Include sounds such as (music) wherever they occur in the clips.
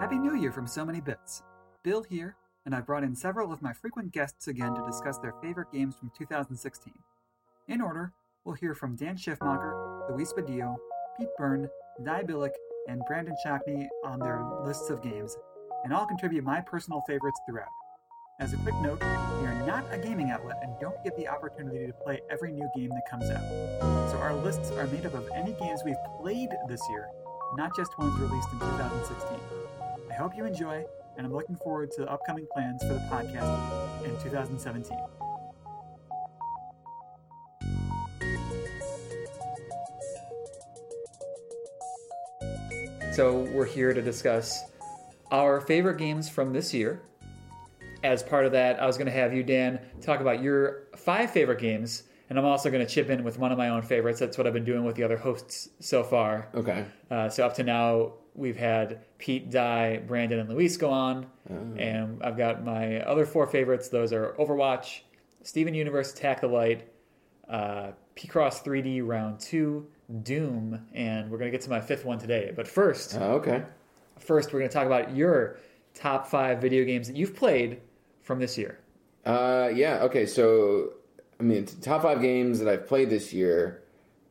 Happy New Year from So Many Bits. Bill here, and I've brought in several of my frequent guests again to discuss their favorite games from 2016. In order, we'll hear from Dan Schiffmacher, Luis Badillo, Pete Byrne, Di Billick, and Brandon Shockney on their lists of games, and I'll contribute my personal favorites throughout. As a quick note, we are not a gaming outlet and don't get the opportunity to play every new game that comes out. So our lists are made up of any games we've played this year, not just ones released in 2016. I hope you enjoy, and I'm looking forward to the upcoming plans for the podcast in 2017. So, we're here to discuss our favorite games from this year. As part of that, I was going to have you, Dan, talk about your five favorite games, and I'm also going to chip in with one of my own favorites. That's what I've been doing with the other hosts so far. Okay. Uh, so, up to now, we've had Pete, Di, Brandon, and Luis go on. And I've got my other four favorites. Those are Overwatch, Steven Universe, Attack the Light, uh, Picross 3D Round 2, Doom, and we're going to get to my fifth one today. But first, Uh, okay. first we're going to talk about your top five video games that you've played from this year. Uh, yeah. Okay. So, I mean, top five games that I've played this year.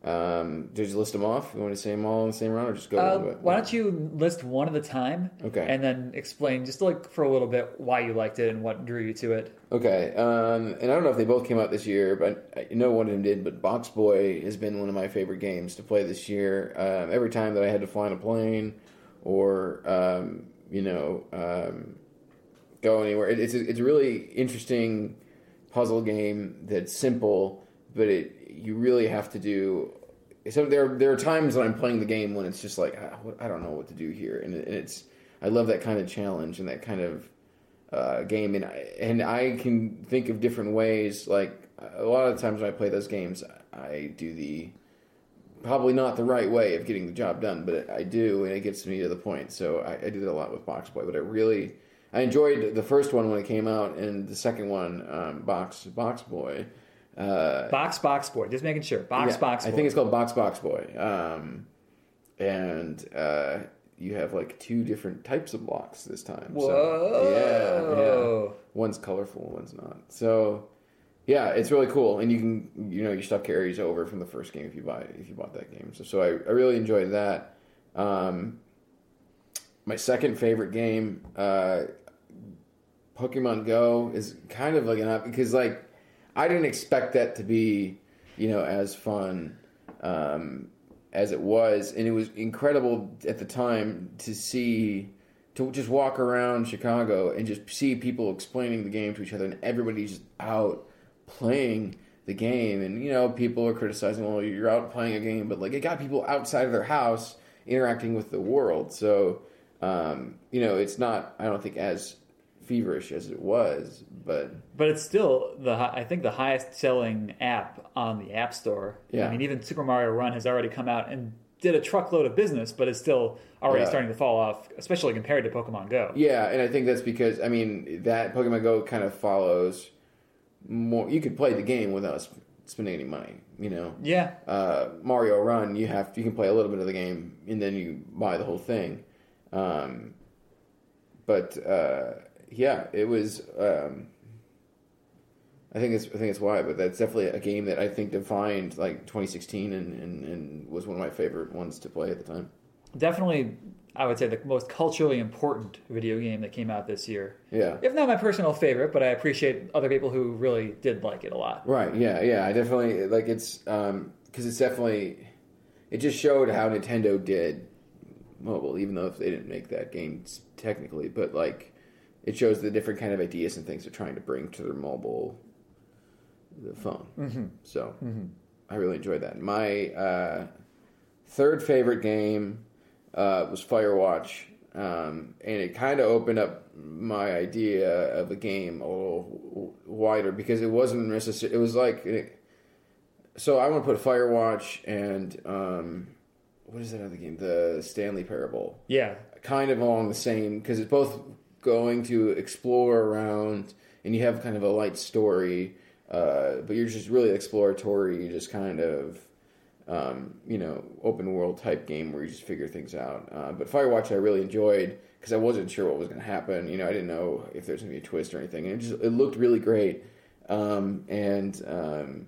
Um, did you list them off? You want to say them all in the same round, or just go? Uh, one why don't you list one at a time? Okay. And then explain just like for a little bit why you liked it and what drew you to it. Okay. Um, and I don't know if they both came out this year, but I know one of them did. But Box Boy has been one of my favorite games to play this year. Um, every time that I had to fly on a plane, or um, you know, um, go anywhere, it, it's a, it's a really interesting puzzle game that's simple, but it you really have to do. So there there are times when I'm playing the game when it's just like ah, I don't know what to do here, and, it's I love that kind of challenge and that kind of uh, game, and I, and I can think of different ways. Like a lot of times when I play those games, I do the probably not the right way of getting the job done, but I do, and it gets me to the point. So I, I do that a lot with Box Boy, but I really I enjoyed the first one when it came out, and the second one, um, Box Box Boy. Uh, Box Box Boy, just making sure. Box yeah, Box Boy. I think it's called Box Box Boy. Um, and uh, you have like two different types of blocks this time. So, yeah, yeah. One's colorful, one's not. So, yeah, it's really cool, and you can you know your stuff carries over from the first game if you buy if you bought that game. So, so I, I really enjoyed that. Um, my second favorite game, uh, Pokemon Go, is kind of like an because like I didn't expect that to be you know as fun um, as it was, and it was incredible at the time to see to just walk around Chicago and just see people explaining the game to each other, and everybody's just out playing the game. And you know, people are criticizing, well, you're out playing a game, but like it got people outside of their house interacting with the world. So um, you know, it's not I don't think as feverish as it was, but But it's still the I think the highest selling app on the App Store. Yeah. I mean, even Super Mario Run has already come out and did a truckload of business, but it's still already Yeah. starting to fall off, especially compared to Pokemon Go. Yeah, and I think that's because I mean that Pokemon Go kind of follows more. You could play the game without sp- spending any money. You know, Yeah. uh, Mario Run, you have you can play a little bit of the game and then you buy the whole thing. Um, but uh, yeah, it was. Um, I think it's I think it's why, but that's definitely a game that I think defined like 2016 and, and, and was one of my favorite ones to play at the time. Definitely, I would say the most culturally important video game that came out this year. Yeah. If not my personal favorite, but I appreciate other people who really did like it a lot. Right. Yeah. Yeah. I definitely like it's um because it's definitely it just showed how Nintendo did mobile, even though they didn't make that game technically, but like it shows the different kind of ideas and things they're trying to bring to their mobile the phone. Mm-hmm. So I really enjoyed that. My uh, third favorite game uh, was Firewatch. Um, and it kind of opened up my idea of a game a little w- wider because it wasn't necessary. It was like, it, so I want to put Firewatch and um, what is that other game? The Stanley Parable Yeah. kind of along the same because it's both going to explore around and you have kind of a light story uh, but you're just really exploratory you just kind of um, you know open world type game where you just figure things out uh, but firewatch i really enjoyed because I wasn't sure what was going to happen. You know, I didn't know if there's going to be a twist or anything. And it just it looked really great, um, and um,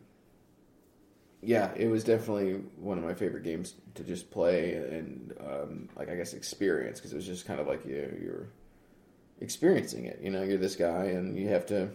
yeah, it was definitely one of my favorite games to just play and um, like I guess experience because it was just kind of like you you're experiencing it. You know, you're this guy and you have to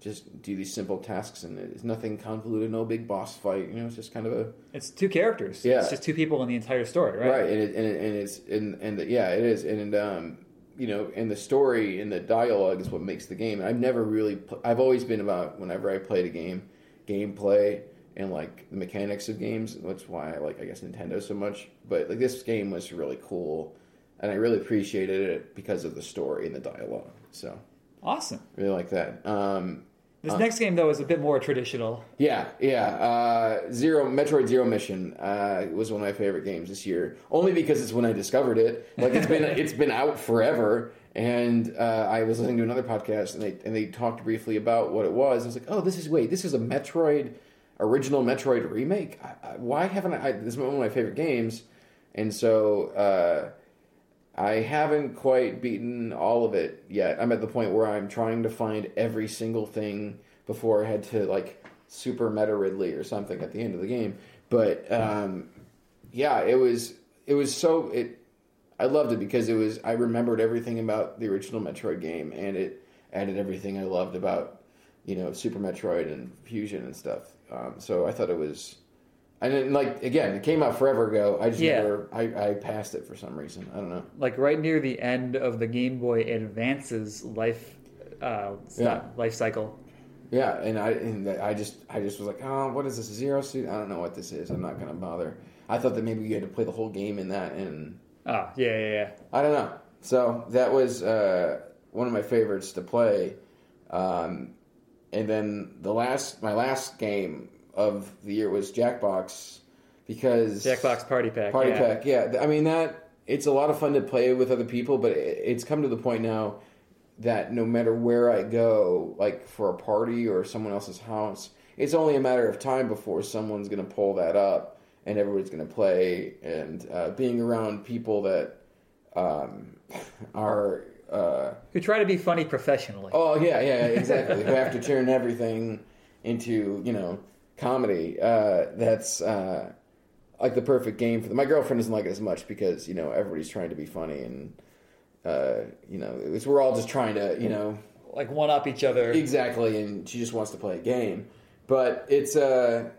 just do these simple tasks and it's nothing convoluted, no big boss fight. You know, it's just kind of a. It's two characters. Yeah, it's just two people in the entire story, right? Right, and it, and, it, and it's and and the, yeah, it is, and um, you know, and the story and the dialogue is what makes the game. I've never really, pl- I've always been about whenever I played a game, gameplay and like the mechanics of games. That's why I like, I guess, Nintendo so much. But like this game was really cool, and I really appreciated it because of the story and the dialogue. So awesome, really like that. Um, this uh, next game though is a bit more traditional. Yeah, yeah. Uh, Zero Metroid Zero Mission uh, was one of my favorite games this year, only because it's when I discovered it. Like it's been (laughs) it's been out forever, and uh, I was listening to another podcast and they and they talked briefly about what it was. I was like, oh, this is wait, this is a Metroid original Metroid remake. I, I, why haven't I, I? This is one of my favorite games, and so uh, I haven't quite beaten all of it yet. I'm at the point where I'm trying to find every single thing before I head to like Super Meta Ridley or something at the end of the game. But um, yeah, it was it was so it. I loved it because it was I remembered everything about the original Metroid game, and it added everything I loved about you know Super Metroid and Fusion and stuff. Um, so I thought it was and then, like again, it came out forever ago. I just yeah. never, I, I passed it for some reason. I don't know. Like right near the end of the Game Boy Advance's life, uh, yeah. life cycle. Yeah, and I and I just I just was like, oh, what is this zero suit? I don't know what this is. I'm not gonna bother. I thought that maybe you had to play the whole game in that, and oh yeah yeah yeah. I don't know. So that was uh, one of my favorites to play. Um, and then the last my last game of the year was Jackbox because Jackbox Party Pack. Party yeah. Pack, yeah. I mean that it's a lot of fun to play with other people, but it's come to the point now that no matter where I go, like for a party or someone else's house, it's only a matter of time before someone's going to pull that up and everybody's going to play. And uh, being around people that um, (laughs) are uh, who try to be funny professionally. Oh yeah, yeah, exactly. who have to turn everything into you know comedy. Uh, that's uh, like the perfect game for them. My girlfriend doesn't like it as much because you know everybody's trying to be funny and uh, you know it's, we're all just trying to you know like one up each other exactly, and she just wants to play a game. But it's uh,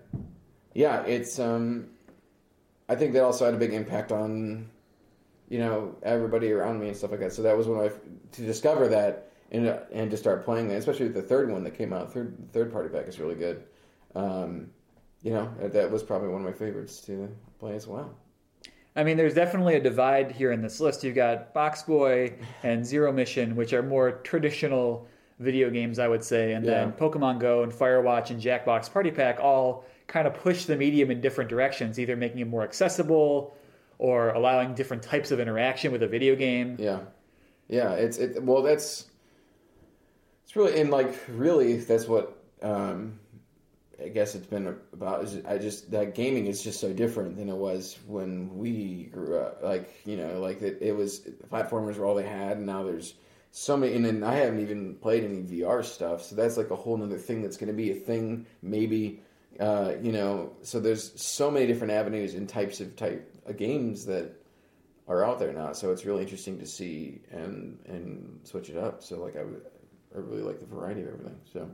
yeah, it's um, I think that also had a big impact on you know everybody around me and stuff like that. So that was when I to discover that and and to start playing that, especially the third one that came out. Third third party pack is really good um, you know, that was probably one of my favorites to play as well. I mean, there's definitely a divide here in this list. You've got Box Boy and Zero Mission, which are more traditional video games, I would say, and yeah. then Pokemon Go and Firewatch and Jackbox Party Pack all kind of push the medium in different directions, either making it more accessible or allowing different types of interaction with a video game. Yeah, yeah. It's it. Well, that's it's really and like really that's what um, I guess it's been about. I just that gaming is just so different than it was when we grew up. Like you know, like it, it was platformers were all they had, and now there's so many. And then I haven't even played any VR stuff, so that's like a whole other thing that's going to be a thing. Maybe uh, you know, so there's so many different avenues and types of type of games that are out there now. So it's really interesting to see and and switch it up. So like I, I really like the variety of everything. So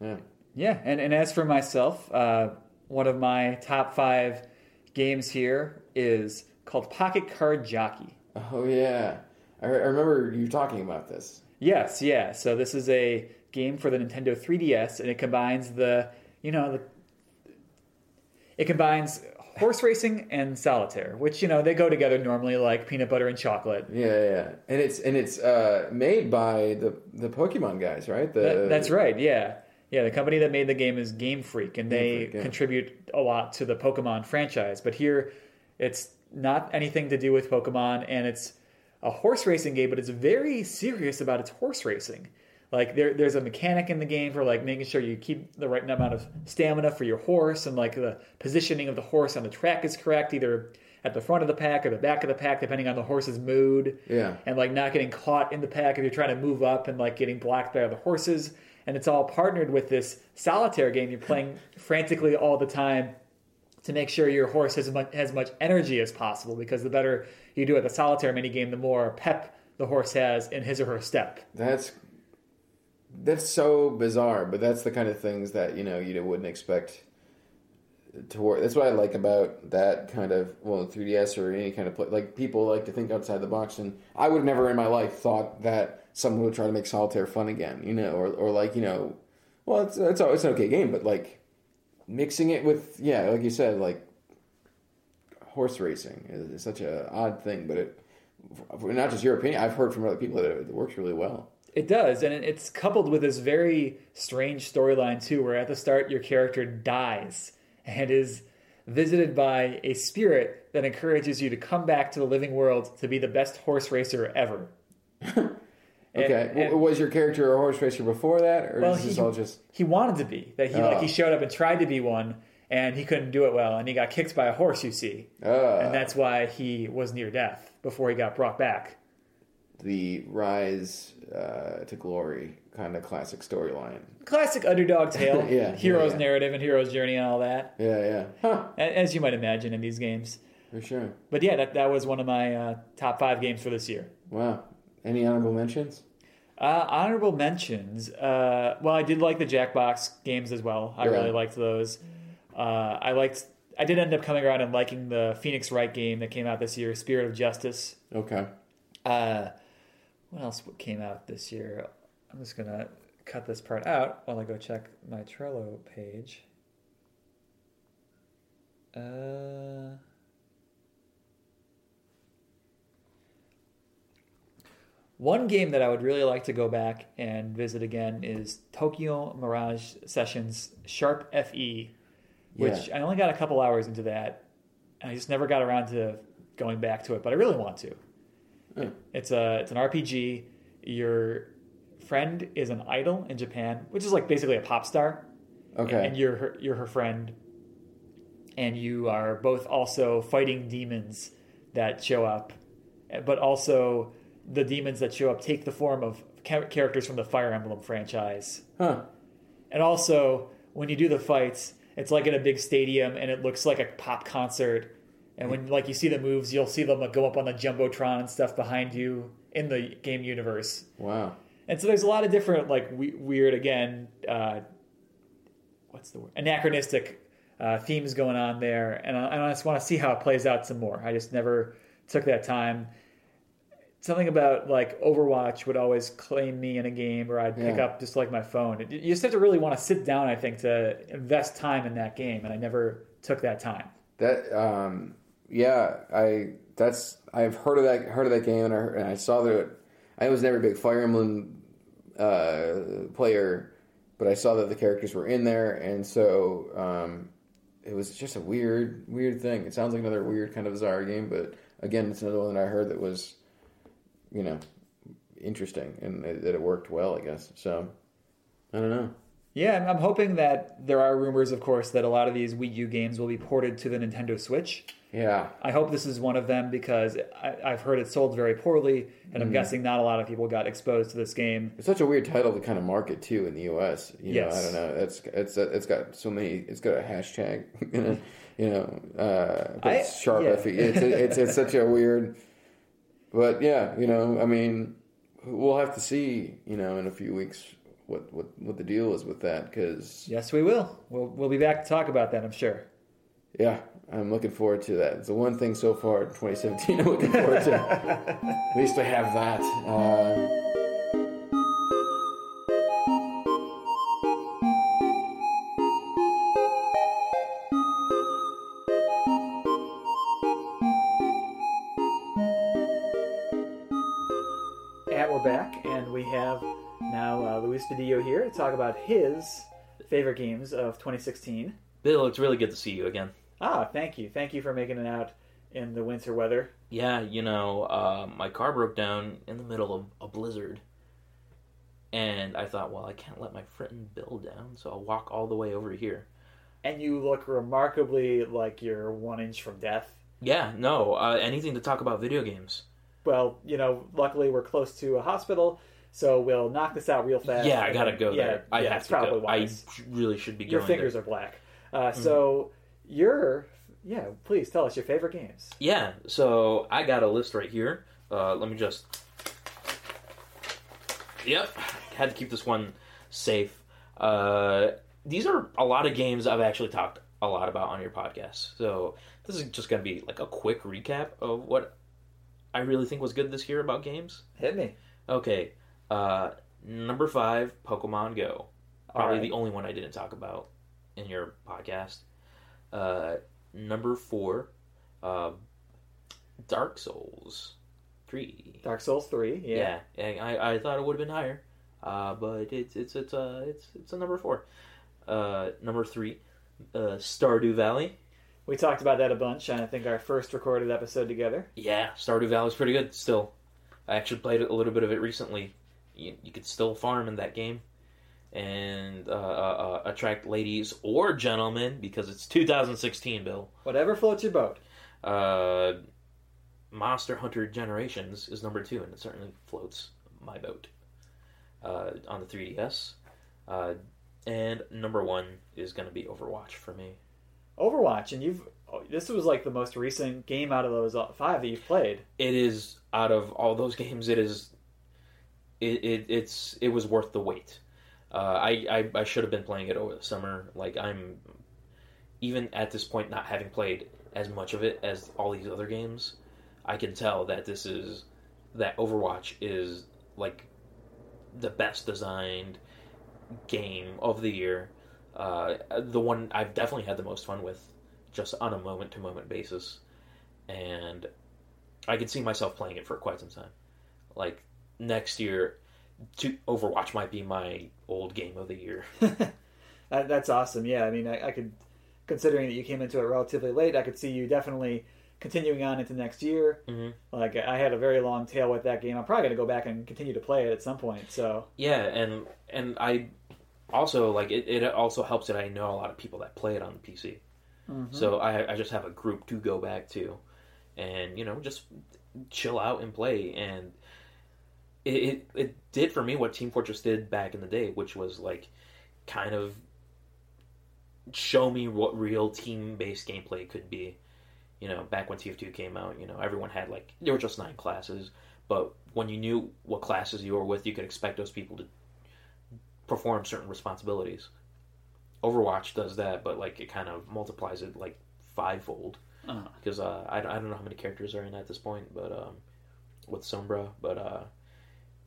yeah. Yeah, and, and as for myself, uh, one of my top five games here is called Pocket Card Jockey. Oh yeah, I, I remember you talking about this. Yes, yeah. So this is a game for the Nintendo 3DS, and it combines the you know the it combines horse racing and solitaire, which you know they go together normally, like peanut butter and chocolate. Yeah, yeah, and it's and it's uh, made by the the Pokemon guys, right? The, that, that's right. Yeah, yeah, the company that made the game is Game Freak, and they Freak, yeah. contribute a lot to the Pokemon franchise. But here, it's not anything to do with Pokemon, and it's a horse racing game, but it's very serious about its horse racing. Like there, there's a mechanic in the game for like making sure you keep the right amount of stamina for your horse, and like the positioning of the horse on the track is correct. Either at the front of the pack or the back of the pack, depending on the horse's mood. Yeah. And like not getting caught in the pack if you're trying to move up and like getting blocked by other horses. And it's all partnered with this solitaire game you're playing frantically all the time to make sure your horse has as much, energy as possible because the better you do at the solitaire mini game, the more pep the horse has in his or her step. That's that's so bizarre, but that's the kind of things that you know you wouldn't expect to work. That's what I like about that kind of well 3ds or any kind of play. Like people like to think outside the box, and I would never in my life thought that someone would try to make solitaire fun again. You know, or or like you know, well it's it's it's an okay game, but like mixing it with yeah, like you said, like horse racing is, is such a odd thing, but it not just your opinion. I've heard from other people that it works really well. It does, and it's coupled with this very strange storyline too, where at the start your character dies and is visited by a spirit that encourages you to come back to the living world to be the best horse racer ever. (laughs) okay, and, and, was your character a horse racer before that, or well, is this he, all just he wanted to be? That he oh. like he showed up and tried to be one, and he couldn't do it well, and he got kicked by a horse. You see, oh. and that's why he was near death before he got brought back the rise uh, to glory kind of classic storyline. Classic underdog (laughs) tale. yeah. Hero's yeah, yeah. narrative and hero's journey and all that. Yeah, yeah. Huh. As you might imagine in these games. For sure. But yeah, that, that was one of my uh, top five games for this year. Wow. Any honorable mentions? Uh, honorable mentions. Uh, well, I did like the Jackbox games as well. I yeah. really liked those. Uh, I liked. I did end up coming around and liking the Phoenix Wright game that came out this year, Spirit of Justice. Okay. Uh, what else came out this year? I'm just gonna cut this part out while I go check my Trello page. Uh, one game that I would really like to go back and visit again is Tokyo Mirage Sessions Sharp FE, which yeah. I only got a couple hours into that. And I just never got around to going back to it, but I really want to. Mm. It's a it's an RPG. Your friend is an idol in Japan, which is like basically a pop star. Okay. And you're her, you're her friend, and you are both also fighting demons that show up, but also the demons that show up take the form of characters from the Fire Emblem franchise. Huh. And also, when you do the fights, it's like in a big stadium, and it looks like a pop concert and when like you see the moves, you'll see them like, go up on the jumbotron and stuff behind you in the game universe. Wow. And so there's a lot of different like we- weird again, uh, what's the word? Anachronistic uh, themes going on there, and I, I just want to see how it plays out some more. I just never took that time. Something about like Overwatch would always claim me in a game, or I'd pick yeah. up just like my phone. You just have to really want to sit down, I think, to invest time in that game, and I never took that time. That um, yeah, I that's I've heard of that heard of that game and I, and I saw that I was never a big Fire Emblem uh, player, but I saw that the characters were in there, and so um, it was just a weird weird thing. It sounds like another weird kind of bizarre game, but again, it's another one that I heard that was you know interesting and that it worked well. I guess so. I don't know. Yeah, I'm hoping that there are rumors, of course, that a lot of these Wii U games will be ported to the Nintendo Switch. Yeah. I hope this is one of them because I, have heard it sold very poorly, and I'm mm. guessing not a lot of people got exposed to this game. It's such a weird title to kind of market too in the U.S. You yes. know, I don't know. It's it's it's got so many. It's got a hashtag. (laughs) You know, uh, but I, it's sharp. Yeah. It's, it's it's such a weird. But yeah, you know, I mean, we'll have to see. You know, in a few weeks what what what the deal is with that because yes, we will. We'll we'll be back to talk about that. I'm sure. Yeah, I'm looking forward to that. It's the one thing so far in 2017 I'm looking forward to. (laughs) At least I have that. Uh, and we're back, and we have now uh, Luis Badillo here to talk about his favorite games of 2016. Bill, it's really good to see you again. Ah, thank you. Thank you for making it out in the winter weather. Yeah, you know, uh, my car broke down in the middle of a blizzard. And I thought, well, I can't let my friend Bill down, so I'll walk all the way over here. And you look remarkably like you're one inch from death. Yeah, no, uh, anything to talk about video games. Well, you know, luckily we're close to a hospital, so we'll knock this out real fast. Yeah, I gotta go yeah, there. I yeah, have to probably go. wise. I really should be Your fingers there. are black. Uh, So your yeah, please tell us your favorite games. Yeah, so I got a list right here. Uh, let me just. Yep, had to keep this one safe. Uh, these are a lot of games I've actually talked a lot about on your podcast. So this is just going to be like a quick recap of what I really think was good this year about games. Hit me. Okay, uh, number five, Pokemon Go. Probably right. the only one I didn't talk about in your podcast. Uh, number four, uh, Dark Souls three. Dark Souls three. Yeah. Yeah, I, I thought it would have been higher, uh, but it's it's it's uh it's it's a number four. Uh, number three, uh, Stardew Valley. We talked about that a bunch. And I think our first recorded episode together. Yeah, Stardew Valley's pretty good still. I actually played a little bit of it recently. You, you could still farm in that game and uh, uh, uh, attract ladies or gentlemen because it's 2016, Bill. Whatever floats your boat. Uh, Monster Hunter Generations is number two, and it certainly floats my boat uh, on the 3DS. Uh, and number one is going to be Overwatch for me. Overwatch, and you've oh, this was like the most recent game out of those five that you've played. it is out of all those (laughs) games it is it, it it's it was worth the wait uh, I, I i should have been playing it over the summer. Like i'm even at this point not having played as much of it as all these other games i can tell that this is that overwatch is like the best designed game of the year. Uh, the one i've definitely had the most fun with just on a moment to moment basis. And I could see myself playing it for quite some time. Like next year, to Overwatch might be my old game of the year. (laughs) That, that's awesome. Yeah, I mean, I, I could, considering that you came into it relatively late, I could see you definitely continuing on into next year. Mhm. Like I had a very long tail with that game. I'm probably gonna go back and continue to play it at some point. So Yeah, and and I also like it. It also helps that I know a lot of people that play it on the PC. So I I just have a group to go back to, and you know just chill out and play. And it it, it did for me what Team Fortress did back in the day, which was like kind of show me what real team based gameplay could be. You know, back when TF2 came out, you know, everyone had like there were just nine classes, but when you knew what classes you were with, you could expect those people to perform certain responsibilities. Overwatch does that, but like it kind of multiplies it like fivefold Uh-huh. because uh, I, I don't know how many characters are in at this point, but um, with Sombra, but uh,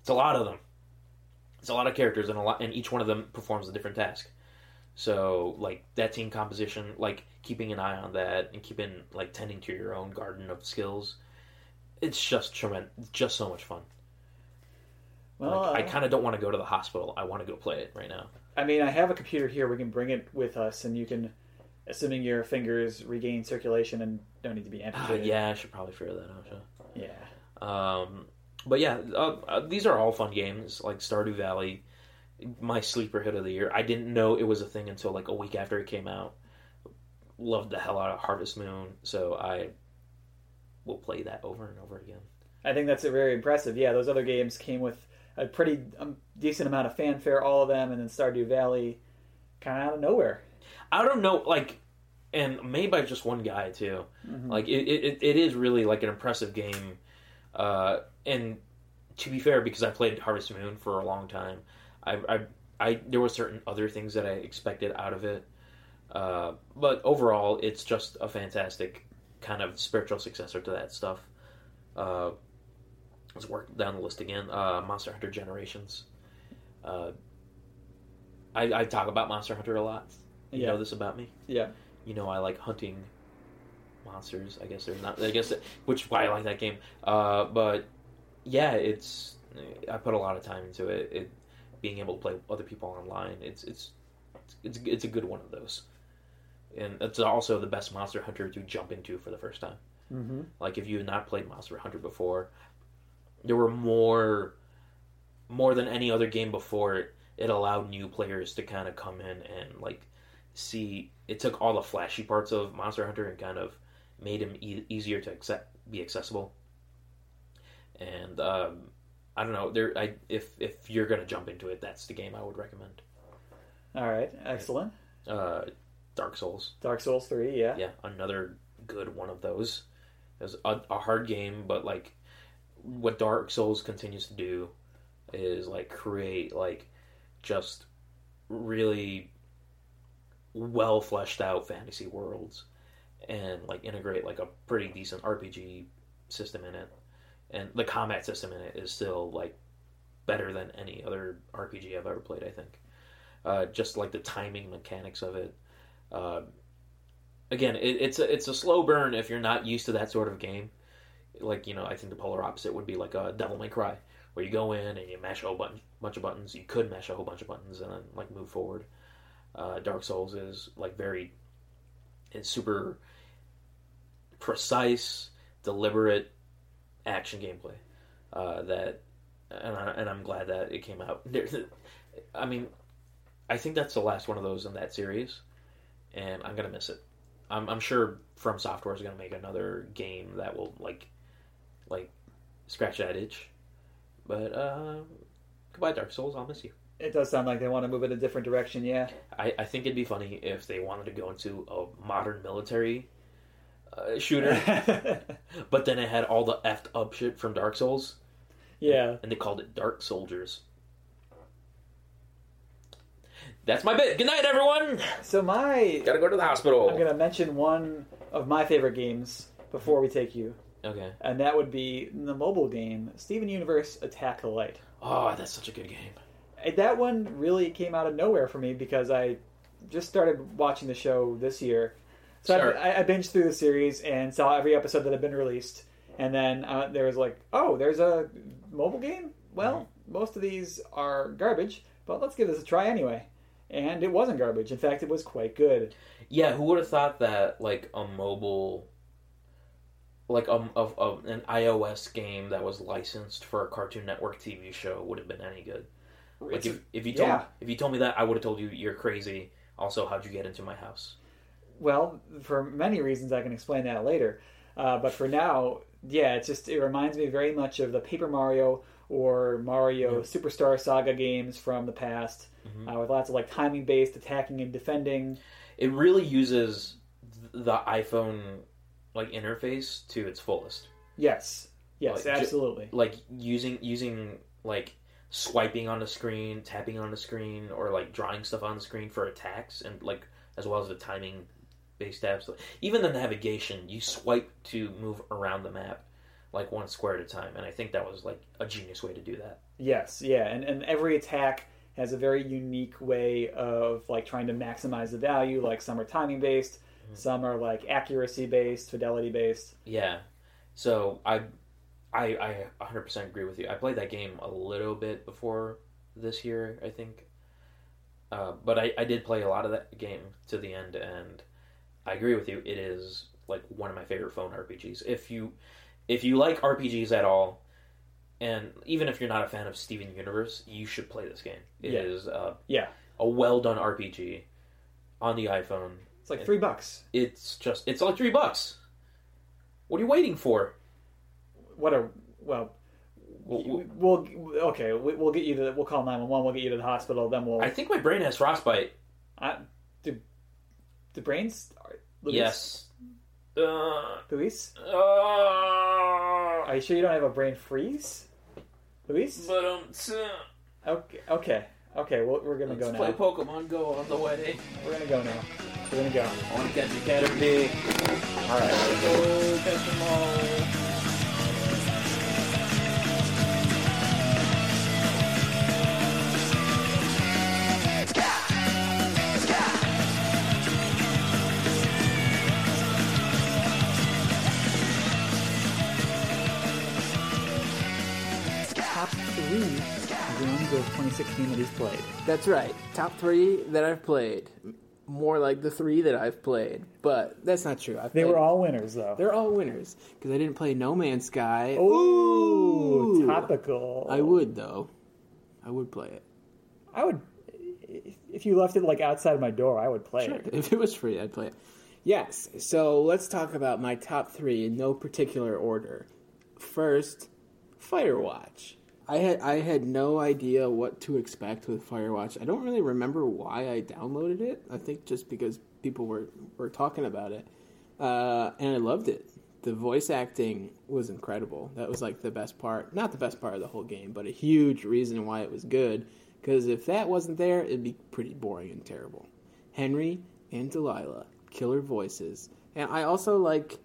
it's a lot of them. It's a lot of characters, and a lot, and each one of them performs a different task. So like that team composition, like keeping an eye on that and keeping like tending to your own garden of skills, it's just tremendous, just so much fun. well, like, I uh, kind of don't want to go to the hospital. I want to go play it right now. I mean, I have a computer here. We can bring it with us, and you can, assuming your fingers regain circulation and don't need to be Uh, amputated. yeah, I should probably figure that out. Yeah. Um, but yeah, uh, uh, these are all fun games like Stardew Valley, my sleeper hit of the year. I didn't know it was a thing until like a week after it came out. Loved the hell out of Harvest Moon, so I will play that over and over again. I think that's very impressive. Yeah, those other games came with a pretty um, decent amount of fanfare, all of them, and then Stardew Valley, kind of out of nowhere. I don't know, like, and made by just one guy too. Like it, it, it is really like an impressive game. Uh, and to be fair, because I played Harvest Moon for a long time, I, I, I there were certain other things that I expected out of it. Uh, but overall, it's just a fantastic kind of spiritual successor to that stuff. Uh, let's work down the list again. Uh, Monster Hunter Generations. Uh, I, I talk about Monster Hunter a lot. You Yeah. know this about me Yeah. you know, I like hunting monsters. I guess there's not. I guess which is why I like that game. Uh, but yeah, it's I put a lot of time into it. It being able to play other people online. It's it's it's it's a good one of those, and it's also the best Monster Hunter to jump into for the first time. Mm-hmm. Like if you had not played Monster Hunter before, there were more more than any other game before it. It allowed new players to kind of come in and like see. It took all the flashy parts of Monster Hunter and kind of made him e- easier to accept, be accessible. And um, I don't know, there. I if if you're gonna jump into it, that's the game I would recommend. All right, excellent. Uh, Dark Souls. Dark Souls three, yeah. Yeah, another good one of those. It's a, a hard game, but like what Dark Souls continues to do is like create like just really well fleshed out fantasy worlds and like integrate like a pretty decent RPG system in it. And the combat system in it is still like better than any other RPG I've ever played, I think. Uh, just like the timing mechanics of it. Uh, again, it, it's a it's a slow burn if you're not used to that sort of game. Like you know, I think the polar opposite would be like a Devil May Cry, where you go in and you mash a whole bunch, bunch of buttons. You could mash a whole bunch of buttons and then like move forward. Uh, Dark Souls is like very, it's super precise, deliberate action gameplay. Uh, that, and, I, and I'm glad that it came out. (laughs) I mean, I think that's the last one of those in that series, and I'm gonna miss it. I'm, I'm sure From Software is gonna make another game that will like, like, scratch that itch. But uh, goodbye, Dark Souls. I'll miss you. It does sound like they want to move in a different direction. Yeah. I, I think it'd be funny if they wanted to go into a modern military uh, shooter, (laughs) but then it had all the effed up shit from Dark Souls. Yeah. And they called it Dark Soldiers. That's my bit. Good night, everyone. So my Gotta go to the hospital. I'm gonna mention one of my favorite games before we take you, Okay. and that would be the mobile game Steven Universe Attack the Light. Oh, that's such a good game. That one really came out of nowhere for me because I just started watching the show this year. So Sure. I, I binged through the series and saw every episode that had been released. And then uh, there was like, oh, there's a mobile game? Well, most of these are garbage, but let's give this a try anyway. And it wasn't garbage. In fact, it was quite good. Yeah, who would have thought that like a mobile, like um of, of an iOS game that was licensed for a Cartoon Network TV show would have been any good? Like if, if you told yeah. if you told me that, I would have told you you're crazy. Also, how'd you get into my house? Well, for many reasons, I can explain that later. Uh, but for now, yeah, it's just it reminds me very much of the Paper Mario or Mario Yeah. Superstar Saga games from the past, Mhm. uh, with lots of like timing based attacking and defending. It really uses the iPhone like interface to its fullest. Yes, yes, Like, ju- absolutely. Like using using like swiping on the screen, tapping on the screen, or like drawing stuff on the screen for attacks, and like as well as the timing based apps. Even the navigation, you swipe to move around the map, like one square at a time, and I think that was like a genius way to do that. Yes, yeah, and, and every attack has a very unique way of like trying to maximize the value. Like some are timing based, Mm-hmm. some are like accuracy based, fidelity based. Yeah. So I, I, I 100% agree with you. I played that game a little bit before this year, I think. Uh, but I, I did play a lot of that game to the end, and I agree with you. It is like one of my favorite phone RPGs. If you, if you like RPGs at all, and even if you're not a fan of Steven Universe, you should play this game. It Yeah. is uh, Yeah, a well done RPG on the iPhone. it's like three bucks. It's just it's like three bucks. What are you waiting for? What a well. Well, well, okay. we- We'll get you to. We'll call nine one one. We'll get you to the hospital. Then we'll. I think my brain has frostbite. I, do, the brains. Luis, Yes. Uh, Luis, uh, are you sure you don't have a brain freeze? Luis. but um, t- Okay. Okay. Okay. Well, we're gonna go now. let's go play now. Pokemon Go on the way. We're gonna go now. We're gonna go. I want to catch a Caterpie. All right. Go catch them all. Games of 2016 that he's played. That's right. Top three that I've played. More like the three that I've played, but that's not true. I've They played- were all winners, though. they're all winners because I didn't play No Man's Sky. Ooh, topical. I would though. I would play it. I would. If you left it like outside my door, I would play Sure. it. If it was free, I'd play it. Yes. So let's talk about my top three in no particular order. First, Firewatch. I had I had no idea what to expect with Firewatch. I don't really remember why I downloaded it. I think just because people were were talking about it, uh, and I loved it. The voice acting was incredible. That was like the best part. Not the best part of the whole game, but a huge reason why it was good. Because if that wasn't there, it'd be pretty boring and terrible. Henry and Delilah, killer voices, and I also like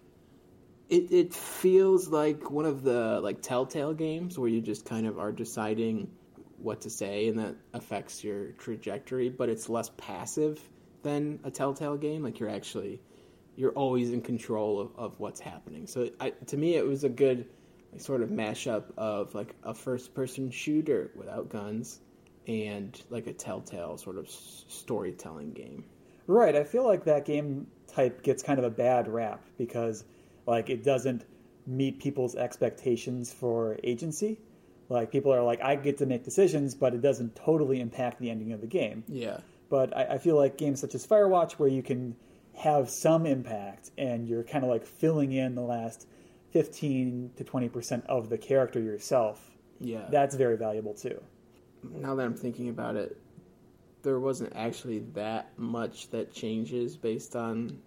it, it feels like one of the like telltale games where you just kind of are deciding what to say and that affects your trajectory but it's less passive than a telltale game. Like you're actually you're always in control of, of what's happening. So I, to me it was a good sort of mashup of like a first person shooter without guns and like a telltale sort of storytelling game. Right. I feel like that game type gets kind of a bad rap because like it doesn't meet people's expectations for agency. Like people are like, I get to make decisions, but it doesn't totally impact the ending of the game. yeah But I, I feel like games such as Firewatch, where you can have some impact and you're kind of like filling in the last 15 to 20% of the character yourself, yeah that's very valuable too. now that I'm thinking about it, there wasn't actually that much that changes based on.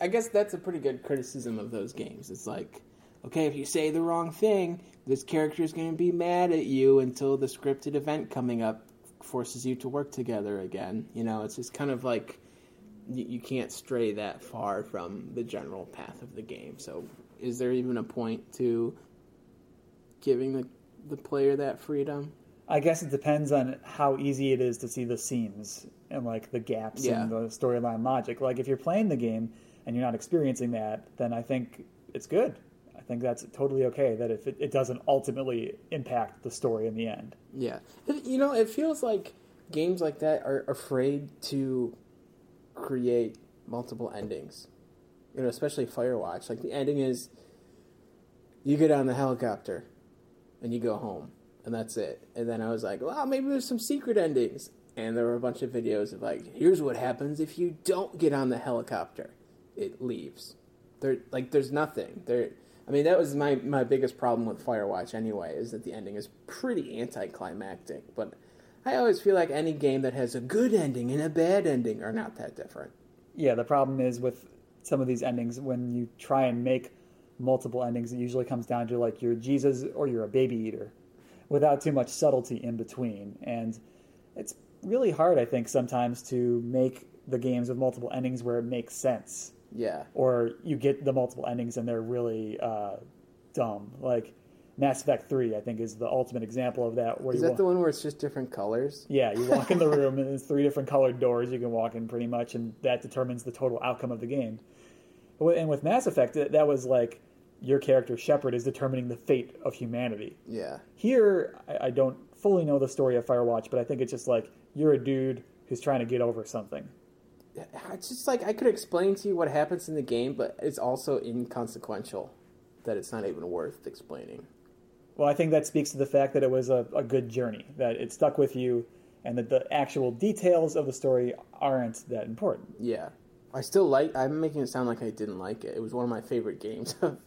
I guess that's a pretty good criticism of those games. It's like, okay, if you say the wrong thing, this character is going to be mad at you until the scripted event coming up forces you to work together again. You know, it's just kind of like you, you can't stray that far from the general path of the game. So, is there even a point to giving the the player that freedom? I guess it depends on how easy it is to see the seams and like the gaps Yeah. in the storyline logic. Like if you're playing the game and you're not experiencing that, then I think it's good. I think that's totally okay. That if it, it doesn't ultimately impact the story in the end. Yeah. You know, it feels like games like that are afraid to create multiple endings. You know, especially Firewatch. Like the ending is you get on the helicopter and you go home and that's it. And then I was like, well, maybe there's some secret endings. And there were a bunch of videos of like, here's what happens if you don't get on the helicopter. It leaves. There like there's nothing. There I mean that was my, my biggest problem with Firewatch anyway, is that the ending is pretty anticlimactic. But I always feel like any game that has a good ending and a bad ending are not that different. Yeah, the problem is with some of these endings when you try and make multiple endings, it usually comes down to like you're Jesus or you're a baby eater, without too much subtlety in between. And it's really hard, I think, sometimes to make the games with multiple endings where it makes sense, Yeah. or you get the multiple endings and they're really uh, dumb. Like Mass Effect Three, I think, is the ultimate example of that. Where Is you that wa- the one where it's just different colors? yeah, you walk in the (laughs) room and there's three different colored doors you can walk in pretty much, and that determines the total outcome of the game. And with Mass Effect, that that was like your character Shepard is determining the fate of humanity. Yeah. Here, I, I don't fully know the story of Firewatch, but I think it's just like you're a dude who's trying to get over something. It's just like I could explain to you what happens in the game, but it's also inconsequential that it's not even worth explaining. Well, I think that speaks to the fact that it was a, a good journey, that it stuck with you, and that the actual details of the story aren't that important. Yeah. I still like I'm making it sound like I didn't like it. It was one of my favorite games (laughs) of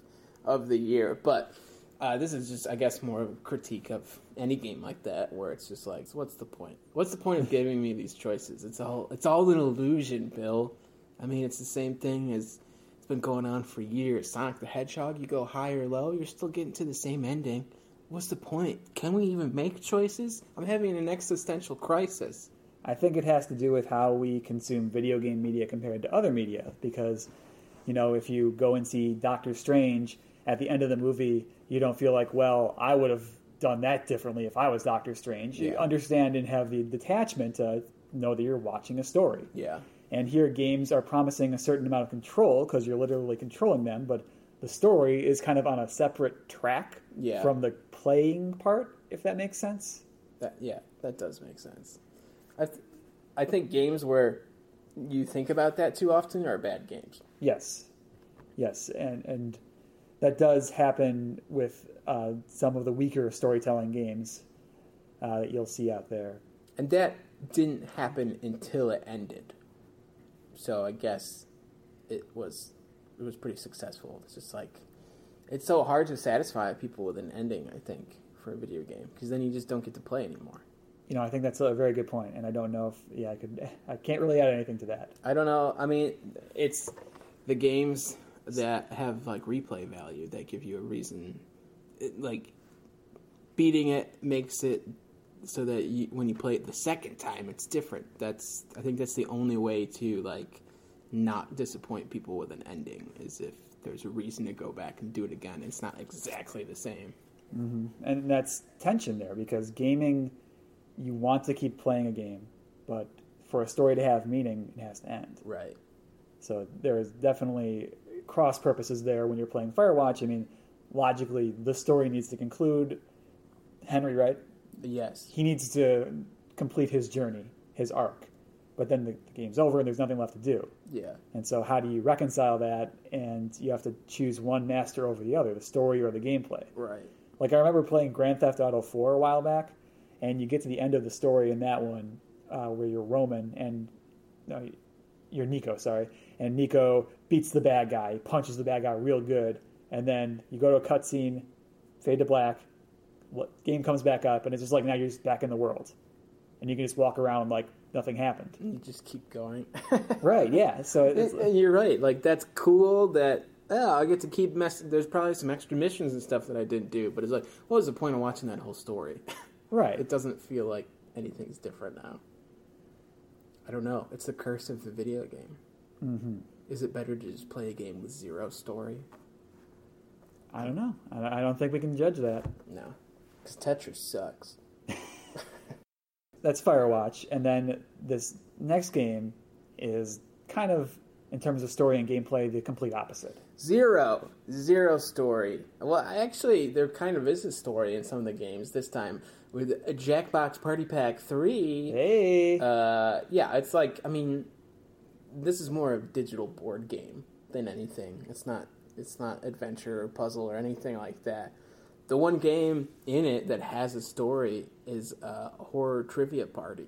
of the year, but uh, this is just I guess more of a critique of any game like that where it's just like what's the point? What's the point of (laughs) giving me these choices? It's all it's all an illusion, Bill. I mean, it's the same thing as it's been going on for years. Sonic the Hedgehog, you go high or low, you're still getting to the same ending. What's the point? Can we even make choices? I'm having an existential crisis. I think it has to do with how we consume video game media compared to other media. Because, you know, if you go and see Doctor Strange at the end of the movie, you don't feel like, well, I would have done that differently if I was Doctor Strange. You understand and have the detachment to know that you're watching a story. Yeah. And here, games are promising a certain amount of control because you're literally controlling them, but the story is kind of on a separate track Yeah. from the playing part, if that makes sense. That yeah, that does make sense. I th- I think games where you think about that too often are bad games. Yes, yes, and and that does happen with uh, some of the weaker storytelling games uh, that you'll see out there. And that didn't happen until it ended. So I guess it was it was pretty successful. It's just like it's so hard to satisfy people with an ending. I think for a video game because then you just don't get to play anymore. You know, I think that's a very good point, and I don't know if yeah, I could. (laughs) I can't really add anything to that. I don't know. I mean, it's the games that have like replay value that give you a reason. It, like beating it makes it so that you, when you play it the second time, it's different. That's I think that's the only way to like not disappoint people with an ending is if there's a reason to go back and do it again. It's not exactly the same. Mm-hmm. And that's tension there because gaming, you want to keep playing a game, but for a story to have meaning, it has to end. Right. So there is definitely cross purposes there when you're playing Firewatch. I mean, logically, the story needs to conclude. Henry, right? Yes. He needs to complete his journey, his arc. But then the, the, game's over and there's nothing left to do. Yeah. And so, how do you reconcile that? And you have to choose one master over the other, the story or the gameplay. Right. Like I remember playing Grand Theft Auto 4 a while back, and you get to the end of the story in that one uh, where you're Roman and no, you're Niko, sorry, and Niko beats the bad guy, punches the bad guy real good, and then you go to a cutscene, fade to black, game comes back up, and it's just like now you're just back in the world, and you can just walk around like nothing happened. You just keep going. (laughs) right? Yeah. So (laughs) it's, you're right. Like that's cool that oh, I get to keep mess. There's probably some extra missions and stuff that I didn't do, but it's like, what was the point of watching that whole story? (laughs) Right. it doesn't feel like anything's different now. I don't know. It's the curse of the video game. Mm-hmm. Is it better to just play a game with zero story? I don't know. I don't think we can judge that. No, because Tetris sucks. (laughs) (laughs) That's Firewatch, and then this next game is kind of in terms of story and gameplay, the complete opposite. Zero, zero story. Well, actually, there kind of is a story in some of the games this time with a Jackbox Party Pack Three. Hey, uh, yeah, it's like I mean, this is more of a digital board game than anything. It's not, it's not adventure or puzzle or anything like that. The one game in it that has a story is a horror trivia party,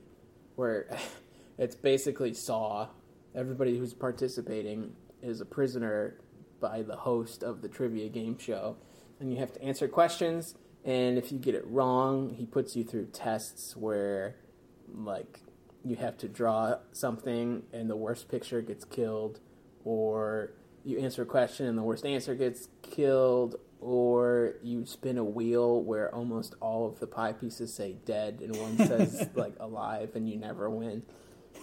where (laughs) it's basically Saw everybody who's participating is a prisoner by the host of the trivia game show, and you have to answer questions. And if you get it wrong, he puts you through tests where, like, you have to draw something and the worst picture gets killed, or you answer a question and the worst answer gets killed, or you spin a wheel where almost all of the pie pieces say dead and one says (laughs) like alive and you never win.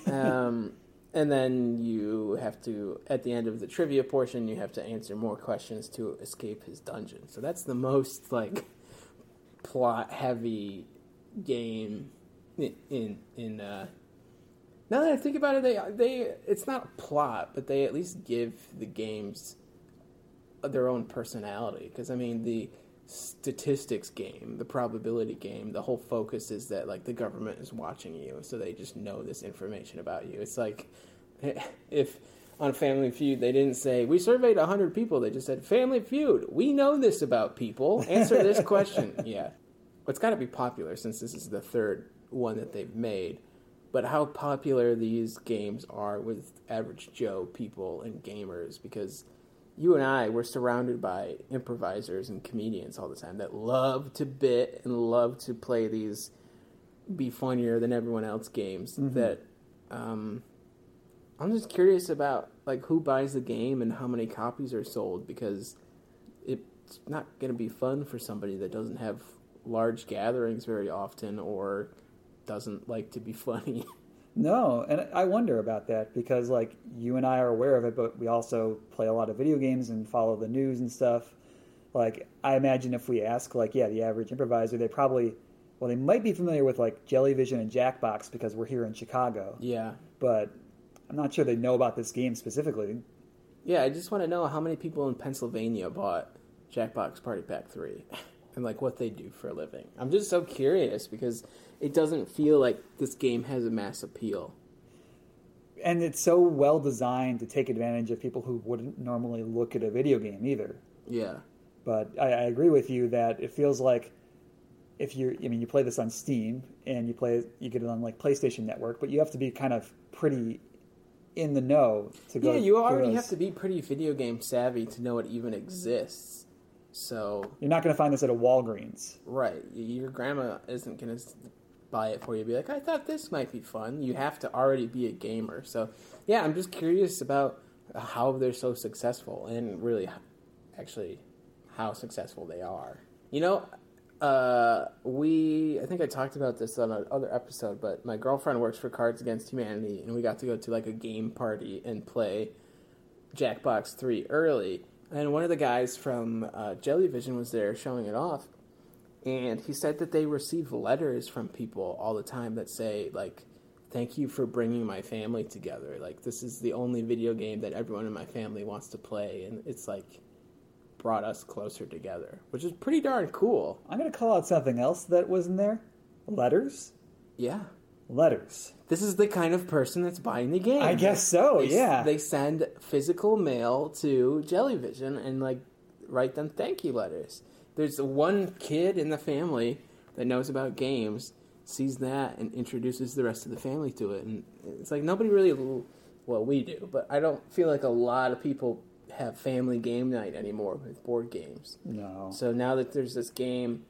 Um, and then you have to at the end of the trivia portion you have to answer more questions to escape his dungeon so that's the most like plot heavy game in in, in uh now that I think about it, they they it's not a plot, but they at least give the games their own personality. Because I mean, the statistics game, the probability game, the whole focus is that like the government is watching you, so they just know this information about you. It's like (laughs) if on Family Feud they didn't say we surveyed hundred people, they just said Family Feud. We know this about people. Answer this (laughs) question. yeah, it's got to be popular since this is the third one that they've made. But how popular these games are with average Joe people and gamers because you and I were surrounded by improvisers and comedians all the time that love to bit and love to play these be funnier than everyone else games mm-hmm. that um, I'm just curious about like who buys the game and how many copies are sold because it's not going to be fun for somebody that doesn't have large gatherings very often or doesn't like to be (laughs) funny. No, and I wonder about that because like you and I are aware of it, but we also play a lot of video games and follow the news and stuff. Like I imagine if we ask like yeah, the average improviser, they probably well they might be familiar with like Jellyvision and Jackbox because we're here in Chicago. Yeah. But I'm not sure they know about this game specifically. Yeah, I just want to know how many people in Pennsylvania bought Jackbox Party Pack 3 (laughs) and like what they do for a living. I'm just so curious because it doesn't feel like this game has a mass appeal. And it's so well designed to take advantage of people who wouldn't normally look at a video game either. Yeah. But I, I agree with you that it feels like if you I mean you play this on Steam and you play you get it on like PlayStation Network, but you have to be kind of pretty in the know to go. Yeah, you already those. have to be pretty video game savvy to know it even exists. So You're not going to find this at a Walgreens. right, your grandma isn't gonna s- buy it for you. Be like, I thought this might be fun. You have to already be a gamer. So yeah, I'm just curious about how they're so successful and really, actually, how successful they are. You know, uh, we I think I talked about this on another episode, but my girlfriend works for Cards Against Humanity, and we got to go to like a game party and play Jackbox Three early. And one of the guys from uh, Jellyvision was there showing it off, and he said that they receive letters from people all the time that say like, "Thank you for bringing my family together. Like this is the only video game that everyone in my family wants to play, and it's like." brought us closer together, which is pretty darn cool. I'm going to call out something else that was in there. Letters. Yeah. Letters. This is the kind of person that's buying the game. I guess so. They, yeah. They send physical mail to Jellyvision and like write them thank you letters. There's one kid in the family that knows about games, sees that and introduces the rest of the family to it, and it's like nobody really. Well, we do, but I don't feel like a lot of people have family game night anymore with board games. no. So now that there's this game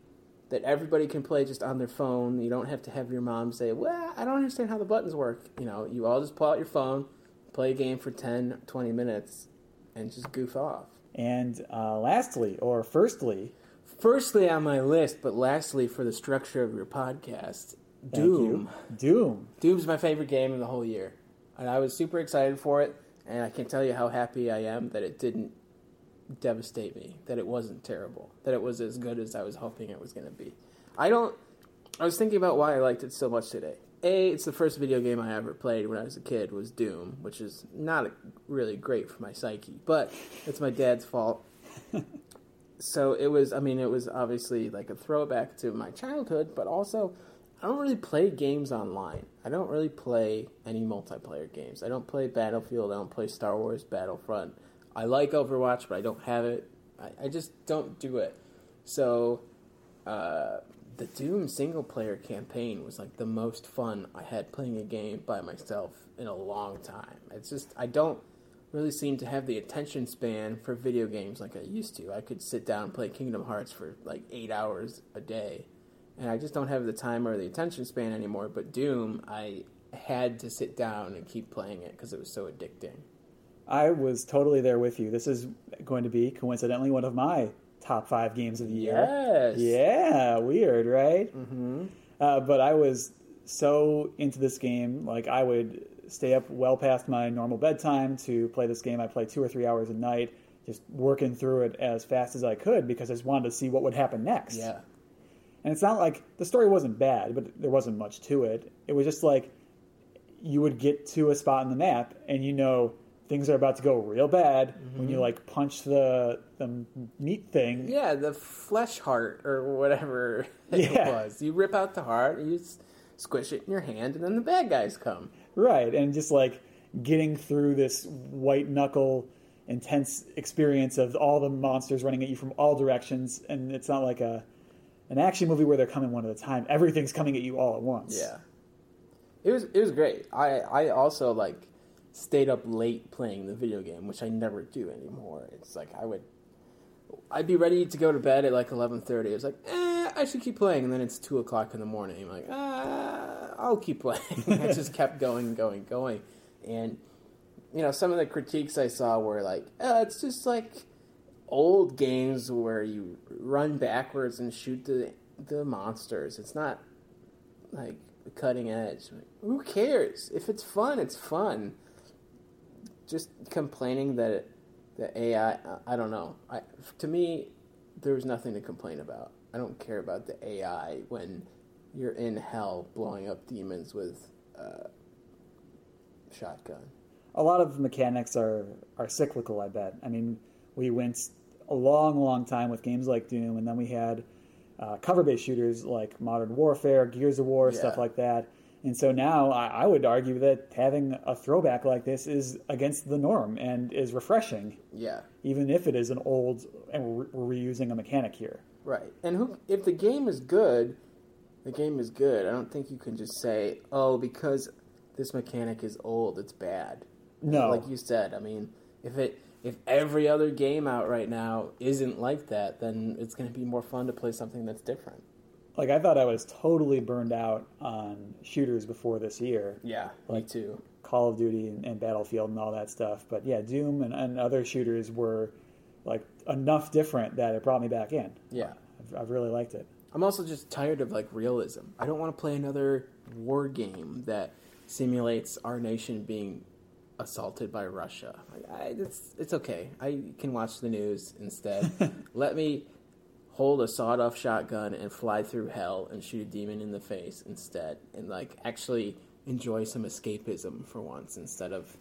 that everybody can play just on their phone, you don't have to have your mom say, Well, I don't understand how the buttons work. You know, you all just pull out your phone, play a game for 10, 20 minutes, and just goof off. And uh, lastly, or firstly, Firstly on my list, but lastly for the structure of your podcast, Doom. Doom. Doom's my favorite game in the whole year. And I was super excited for it, and I can tell you how happy I am that it didn't devastate me, that it wasn't terrible, that it was as good as I was hoping it was going to be. I don't. I was thinking about why I liked it so much today. A, it's the first video game I ever played when I was a kid was Doom, which is not really great for my psyche, but it's my dad's fault. (laughs) so it was. I mean, it was obviously like a throwback to my childhood, but also I don't really play games online. I don't really play any multiplayer games. I don't play Battlefield. I don't play Star Wars Battlefront. I like Overwatch, but I don't have it. I, I just don't do it. So, uh, the Doom single player campaign was like the most fun I had playing a game by myself in a long time. It's just, I don't really seem to have the attention span for video games like I used to. I could sit down and play Kingdom Hearts for like eight hours a day and I just don't have the time or the attention span anymore. But Doom, I had to sit down and keep playing it because it was so addicting. I was totally there with you. This is going to be coincidentally one of my top five games of the year. Yes. Yeah, weird, right? Mm-hmm. Uh, but I was so into this game, like I would stay up well past my normal bedtime to play this game. I play two or three hours a night, just working through it as fast as I could because I just wanted to see what would happen next. Yeah. And it's not like the story wasn't bad, but there wasn't much to it. It was just like you would get to a spot on the map and you know things are about to go real bad when you mm-hmm. like punch the the meat thing. Yeah, the flesh heart or whatever (laughs) it was. You rip out the heart, you squish it in your hand, and then the bad guys come. Right, and just like getting through this white knuckle intense experience of all the monsters running at you from all directions and it's not like a an action movie where they're coming one at a time. Everything's coming at you all at once. Yeah. It was it was great. I I also like stayed up late playing the video game, which I never do anymore. It's like I would I'd be ready to go to bed at like eleven thirty. It's like, eh, I should keep playing, and then it's two o'clock in the morning. I'm like, ah, I'll keep playing. (laughs) I just (laughs) kept going, going, going, and you know, some of the critiques I saw were like, oh, it's just like old games where you run backwards and shoot the the monsters. It's not like cutting edge. Who cares? If it's fun, it's fun. Just complaining that it, the AI, I don't know. I, to me, there was nothing to complain about. I don't care about the AI when you're in hell blowing up demons with uh, shotgun. a lot of mechanics are are cyclical. I bet. I mean, we went a long, long time with games like Doom, and then we had uh, cover-based shooters like Modern Warfare, Gears of War, stuff like that. And so now I, I would argue that having a throwback like this is against the norm and is refreshing, Yeah, even if it is an old and we're, we're reusing a mechanic here. right. And who? If the game is good, the game is good. I don't think you can just say, "Oh, because this mechanic is old, it's bad." No. like you said. I mean, if it if every other game out right now isn't like that, then it's going to be more fun to play something that's different. Like I thought I was totally burned out on shooters before this year. Yeah, Like- me too. Call of Duty and, and Battlefield and all that stuff. But yeah, Doom and, and other shooters were like enough different that it brought me back in. Yeah. I've, I've really liked it. I'm also just tired of like realism. I don't want to play another war game that simulates our nation being assaulted by Russia. Like, I, it's it's okay. I can watch the news instead. (laughs) Let me hold a sawed-off shotgun and fly through hell and shoot a demon in the face instead, and like actually enjoy some escapism for once instead of.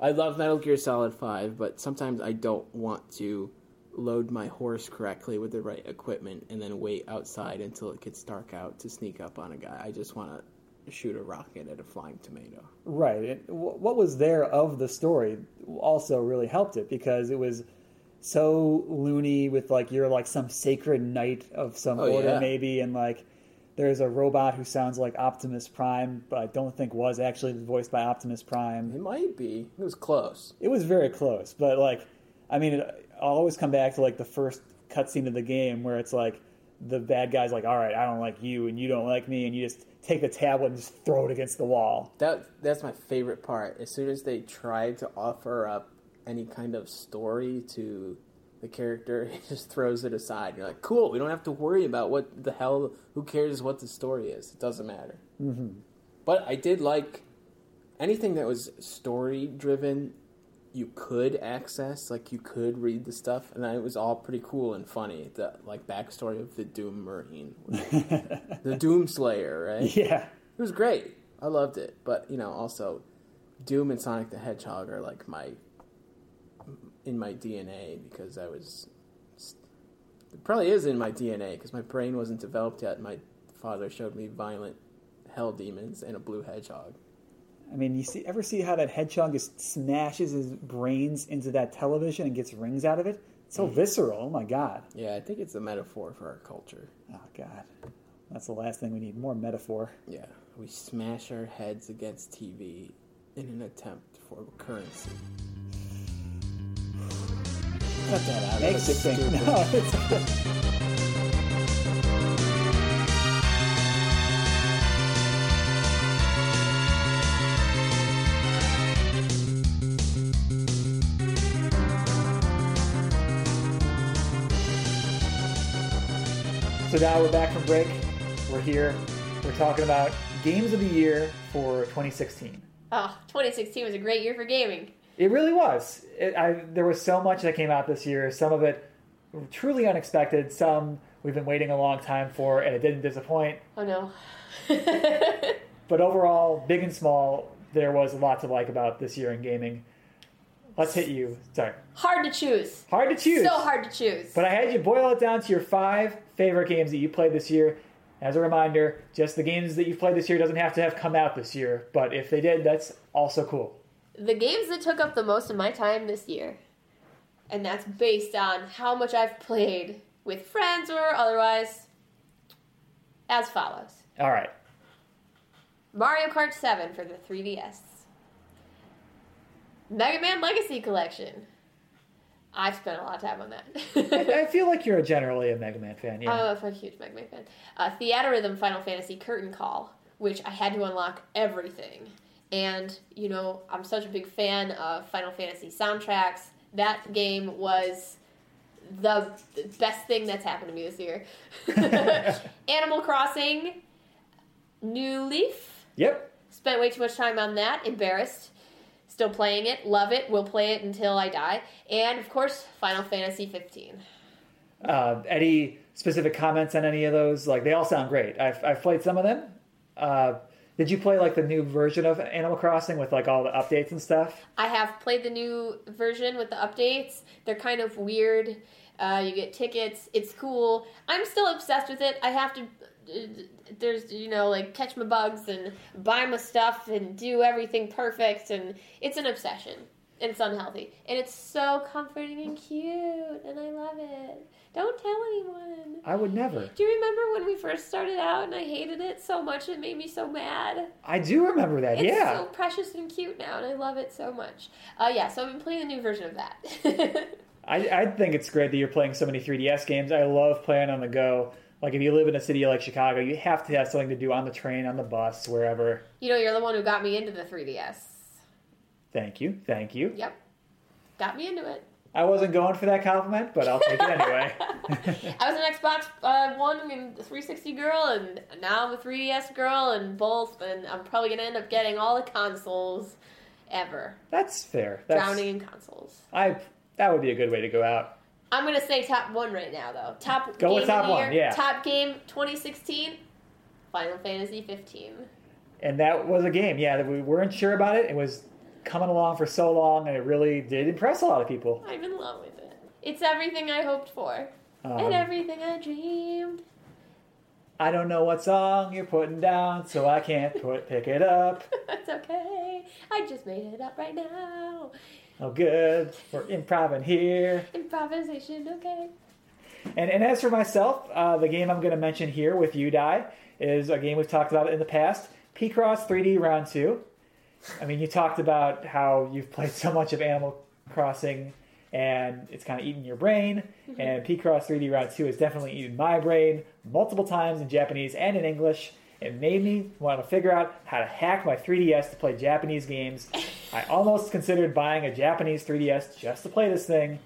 I love Metal Gear Solid Five, but sometimes I don't want to load my horse correctly with the right equipment and then wait outside until it gets dark out to sneak up on a guy. I just want to shoot a rocket at a flying tomato. Right. It, what was there of the story also really helped it because it was so loony with like you're like some sacred knight of some Oh, order yeah. maybe and like there's a robot who sounds like Optimus Prime but I don't think was actually voiced by Optimus Prime. It might be. It was close. It was very close, but like I mean it, I'll always come back to like the first cutscene of the game where it's like the bad guy's like, "All right, I don't like you and you don't like me," and you just take the tablet and just throw it against the wall. That that's my favorite part. As soon as they try to offer up any kind of story to the character, (laughs) he just throws it aside. You're like, cool. We don't have to worry about what the hell. Who cares what the story is? It doesn't matter. Mm-hmm. But I did like anything that was story driven. You could access, like you could read the stuff, and it was all pretty cool and funny. The like backstory of the Doom Marine, (laughs) the Doom Slayer, right? Yeah. It was great. I loved it. But, you know, also Doom and Sonic the Hedgehog are like my in my DNA because I was it probably is in my DNA because my brain wasn't developed yet. My father showed me violent hell demons and a blue hedgehog. I mean, you see, ever see how that hedgehog just smashes his brains into that television and gets rings out of it? It's so mm. visceral. Oh my god. Yeah, I think it's a metaphor for our culture. Oh god. That's the last thing we need. More metaphor. Yeah, we smash our heads against TV in an attempt for currency. Cut that out. Makes you think. No, So now we're back from break. We're here. We're talking about games of the year for 2016. Oh, ah, 2016 was a great year for gaming. It really was. It, I, there was so much that came out this year. Some of it truly unexpected. Some we've been waiting a long time for, and it didn't disappoint. Oh no. (laughs) But overall, big and small, there was a lot to like about this year in gaming. Let's hit you. Sorry, hard to choose. hard to choose. So hard to choose. But I had you boil it down to your five favorite games that you played this year. As a reminder, just the games that you've played this year doesn't have to have come out this year, but if they did, that's also cool. the games that took up the most of my time this year, and that's based on how much I've played with friends or otherwise, as follows All right. Mario Kart 7 for the 3DS, Mega Man Legacy Collection. I've spent a lot of time on that. I (laughs) feel like you're generally a Mega Man fan. Yeah. I'm a huge Mega Man fan. Uh, Theatrhythm Final Fantasy Curtain Call, which I had to unlock everything. And, you know, I'm such a big fan of Final Fantasy soundtracks. That game was the best thing that's happened to me this year. (laughs) Animal Crossing, New Leaf. yep. Spent way too much time on that. Embarrassed. Still playing it. Love it. Will play it until I die. And, of course, Final Fantasy 15. Uh, any specific comments on any of those? Like they all sound great. I've I've played some of them. Uh, did you play like the new version of Animal Crossing with like all the updates and stuff? I have played the new version with the updates. They're kind of weird. Uh, you get tickets. It's cool. I'm still obsessed with it. I have to. There's you know like catch my bugs and buy my stuff and do everything perfect and it's an obsession. And it's unhealthy. And it's so comforting and cute, and I love it. Don't tell anyone. I would never. Do you remember when we first started out and I hated it so much it made me so mad? I do remember that. It's yeah. so precious and cute now, and I love it so much. Uh, yeah, so I've been playing a new version of that. (laughs) I, I think it's great that you're playing so many 3DS games. I love playing on the go. Like if you live in a city like Chicago, you have to have something to do on the train, on the bus, wherever. you know, you're the one who got me into the 3DS. Thank you, thank you. Yep. Got me into it. I wasn't going for that compliment, but I'll take it anyway. (laughs) (laughs) I was an Xbox uh, One and 360 girl, and now I'm a 3DS girl, and both, and I'm probably going to end up getting all the consoles ever. That's fair. That's, Drowning in consoles. I that would be a good way to go out. I'm to say top one right now, though. Top Go game with top of the one, year, yeah. Top game 2016, Final Fantasy 15. And that was a game, yeah, that we weren't sure about it. It was coming along for so long, and it really did impress a lot of people. I'm in love with it. It's everything I hoped for, Um, and everything I dreamed. I don't know what song you're putting down, so I can't put pick it up. (laughs) That's okay. I just made it up right now. Oh, good. We're improving here. Improvisation, okay. And, and as for myself, uh, the game I'm going to mention here with you, Di, is a game we've talked about in the past Picross 3D Round 2. I mean, you talked about how you've played so much of Animal Crossing and it's kind of eaten your brain. And Picross 3D Round 2 has definitely eaten my brain multiple times in Japanese and in English. It made me want to figure out how to hack my 3DS to play Japanese games. I almost considered buying a Japanese 3DS just to play this thing.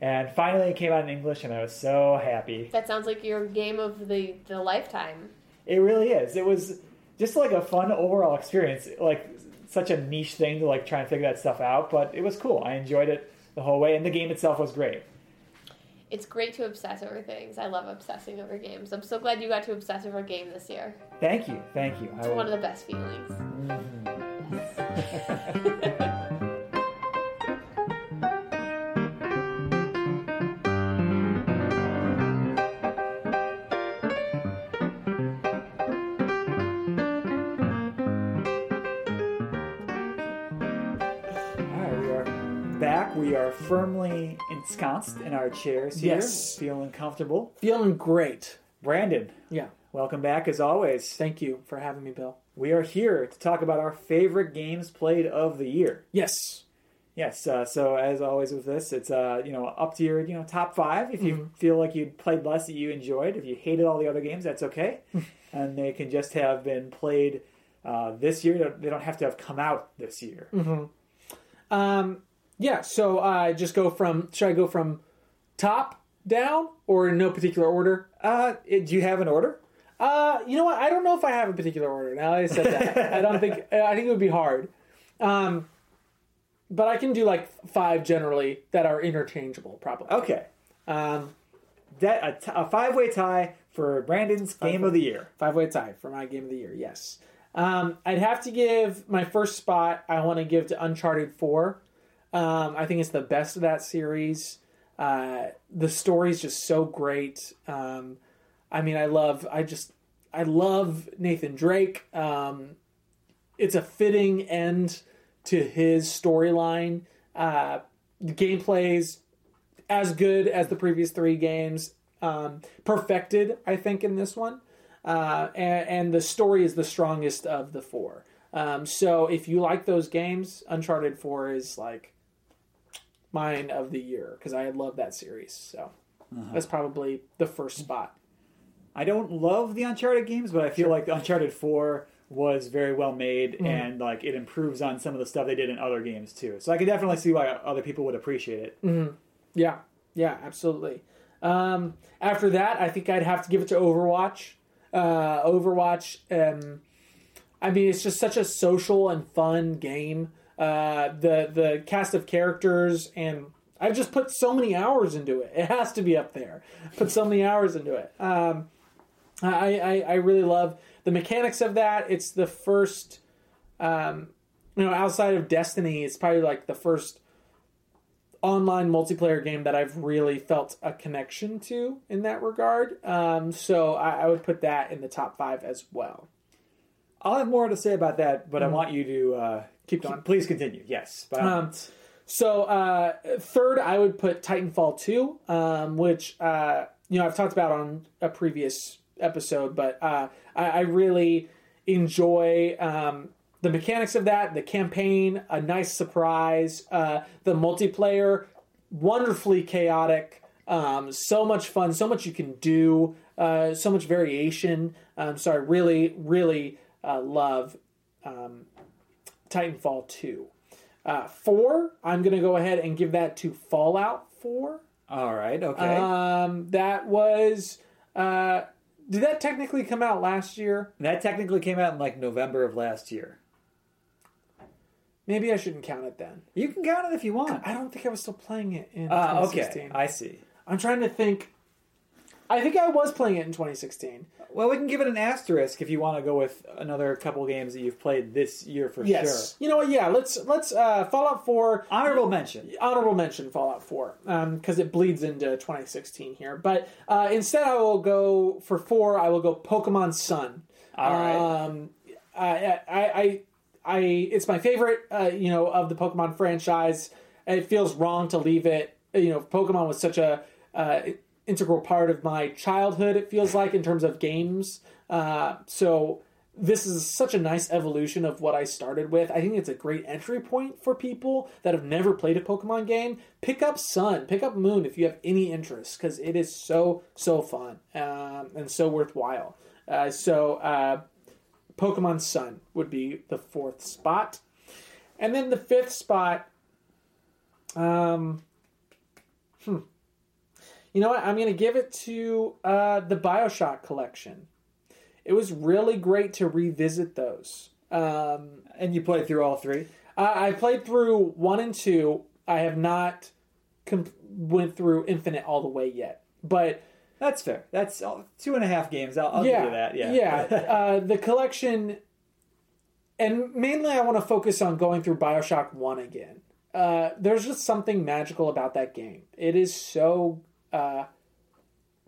And finally, it came out in English, and I was so happy. That sounds like your game of the, the lifetime. It really is. It was just like a fun overall experience. Like such a niche thing to like try and figure that stuff out, but it was cool. I enjoyed it the whole way, and the game itself was great. It's great to obsess over things. I love obsessing over games. I'm so glad you got to obsess over a game this year. Thank you, thank you. I It's will- one of the best feelings. Mm-hmm. All (laughs) (laughs) ensconced in our chairs here, Yes. feeling comfortable. Feeling great. Brandon, Yeah. welcome back as always. Thank you for having me, Bill. We are here to talk about our favorite games played of the year. Yes. Yes, uh, so as always with this, it's uh, you know up to your you know top five. If you feel like you played less that you enjoyed, if you hated all the other games, that's okay, (laughs) and they can just have been played uh, this year. They don't- They don't have to have come out this year. Um, yeah. So I just go from. Should I go from top down or in no particular order? Uh, do you have an order? Uh, you know what? I don't know if I have a particular order. Now that I said that, (laughs) I don't think. I think it would be hard. Um, but I can do like five generally that are interchangeable, probably. Okay, Um, that a, t- a five way tie for Brandon's game of the year. Five way tie for my game of the year. Yes. Um, I'd have to give my first spot. I want to give to Uncharted Four. Um, I think it's the best of that series. Uh, the story's just so great. Um, I mean, I love. I just. I love Nathan Drake. Um, it's a fitting end to his storyline. Uh, the gameplay's as good as the previous three games. Um, perfected, I think, in this one. Uh, and, and the story is the strongest of the four. Um, so if you like those games, Uncharted 4 is like mine of the year because I love that series. So that's probably the first spot. I don't love the Uncharted games, but I feel like the Uncharted Four was very well made and like it improves on some of the stuff they did in other games too. So I can definitely see why other people would appreciate it. Yeah, yeah, absolutely. Um, after that, I think I'd have to give it to Overwatch. Uh, Overwatch, um, I mean, it's just such a social and fun game. Uh, the the cast of characters and I've just put so many hours into it. It has to be up there. Put so many hours into it. Um, I, I I really love the mechanics of that. It's the first, um, you know, outside of Destiny, it's probably like the first online multiplayer game that I've really felt a connection to in that regard. Um, so I, I would put that in the top five as well. I'll have more to say about that, but I want you to uh, Keep going. Please continue. Yes, but Um, So uh, third, I would put Titanfall two, um, which uh, you know I've talked about on a previous episode, but uh, I, I really enjoy um, the mechanics of that, the campaign, a nice surprise, uh, the multiplayer, wonderfully chaotic, um, so much fun, so much you can do, uh, so much variation. Um, so I really, really uh, love um, Titanfall 2. Uh, four, I'm going to go ahead and give that to Fallout 4. All right, okay. Um, that was. Uh, did that technically come out last year? that technically came out in like November of last year. Maybe I shouldn't count it then. You can count it if you want. I don't think I was still playing it in Uh, 2016. okay, I see. I'm trying to think. I think I was playing it in 2016. Well, we can give it an asterisk if you want to go with another couple games that you've played this year for sure. Yes. You know what? Yeah. Let's let's uh, Fallout 4. Honorable mention. Honorable mention Fallout 4 because it bleeds into 2016 here. But uh, instead, I will go for four. I will go Pokemon Sun. All right. Um, I, I, I, I, it's my favorite, uh, you know, of the Pokemon franchise. It feels wrong to leave it. You know, Pokemon was such a uh, integral part of my childhood. It feels like in terms of games. Uh, so this is such a nice evolution of what I started with. I think it's a great entry point for people that have never played a Pokemon game. Pick up Sun, pick up Moon if you have any interest, because it is so so fun um, and so worthwhile. Uh, so uh, Pokemon Sun would be the fourth spot. And then the fifth spot, um. You know what? I'm going to give it to uh, the Bioshock collection. It was really great to revisit those. Um, And you played through all three? I, I played through one and two. I have not com- went through Infinite all the way yet, but That's fair. That's uh, two and a half games. I'll, I'll yeah, give you that. Yeah. yeah. (laughs) uh, the collection, and mainly I want to focus on going through Bioshock One again. Uh, there's just something magical about that game. It is so uh,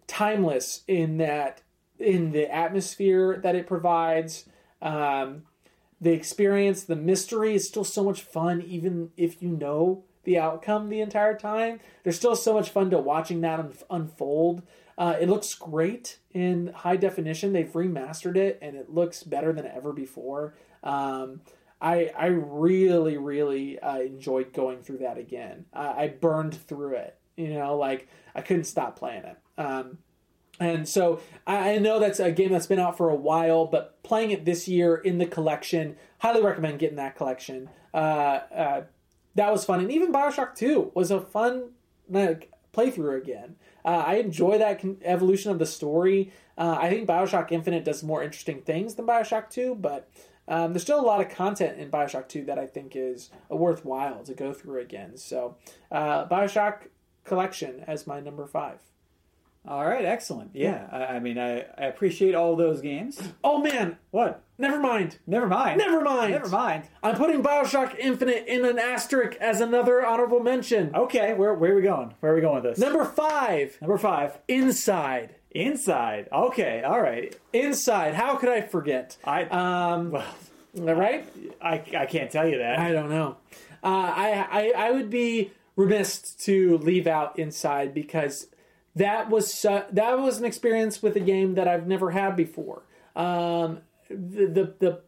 timeless in that in the atmosphere that it provides. Um, the experience, the mystery is still so much fun, even if you know the outcome the entire time. There's still so much fun to watching that un- unfold. Uh, it looks great in high definition. They've remastered it, and it looks better than ever before. Um, I I really really uh, enjoyed going through that again. Uh, I burned through it. You know, like I couldn't stop playing it. Um, and so I know that's a game that's been out for a while, but playing it this year in the collection, highly recommend getting that collection. Uh, uh, that was fun, and even Bioshock Two was a fun like, playthrough again. Uh, I enjoy that con- evolution of the story. Uh, I think Bioshock Infinite does more interesting things than Bioshock Two, but um, there's still a lot of content in Bioshock Two that I think is worthwhile to go through again. So uh, Bioshock Collection as my number five. All right. Excellent. Yeah. I, I mean, I, I appreciate all those games. (gasps) Oh man, What? never mind. Never mind. Never mind. Never mind. I'm putting Bioshock Infinite in an asterisk as another honorable mention. Okay. Where, where are we going? Where are we going with this? Number five, Number five. Inside. Inside. Okay. All right. Inside. How could I forget? I. Um, well, right? I, I can't tell you that. I don't know. Uh, I, I I would be remiss to leave out Inside because that was that was an experience with a game that I've never had before. Um, the, the the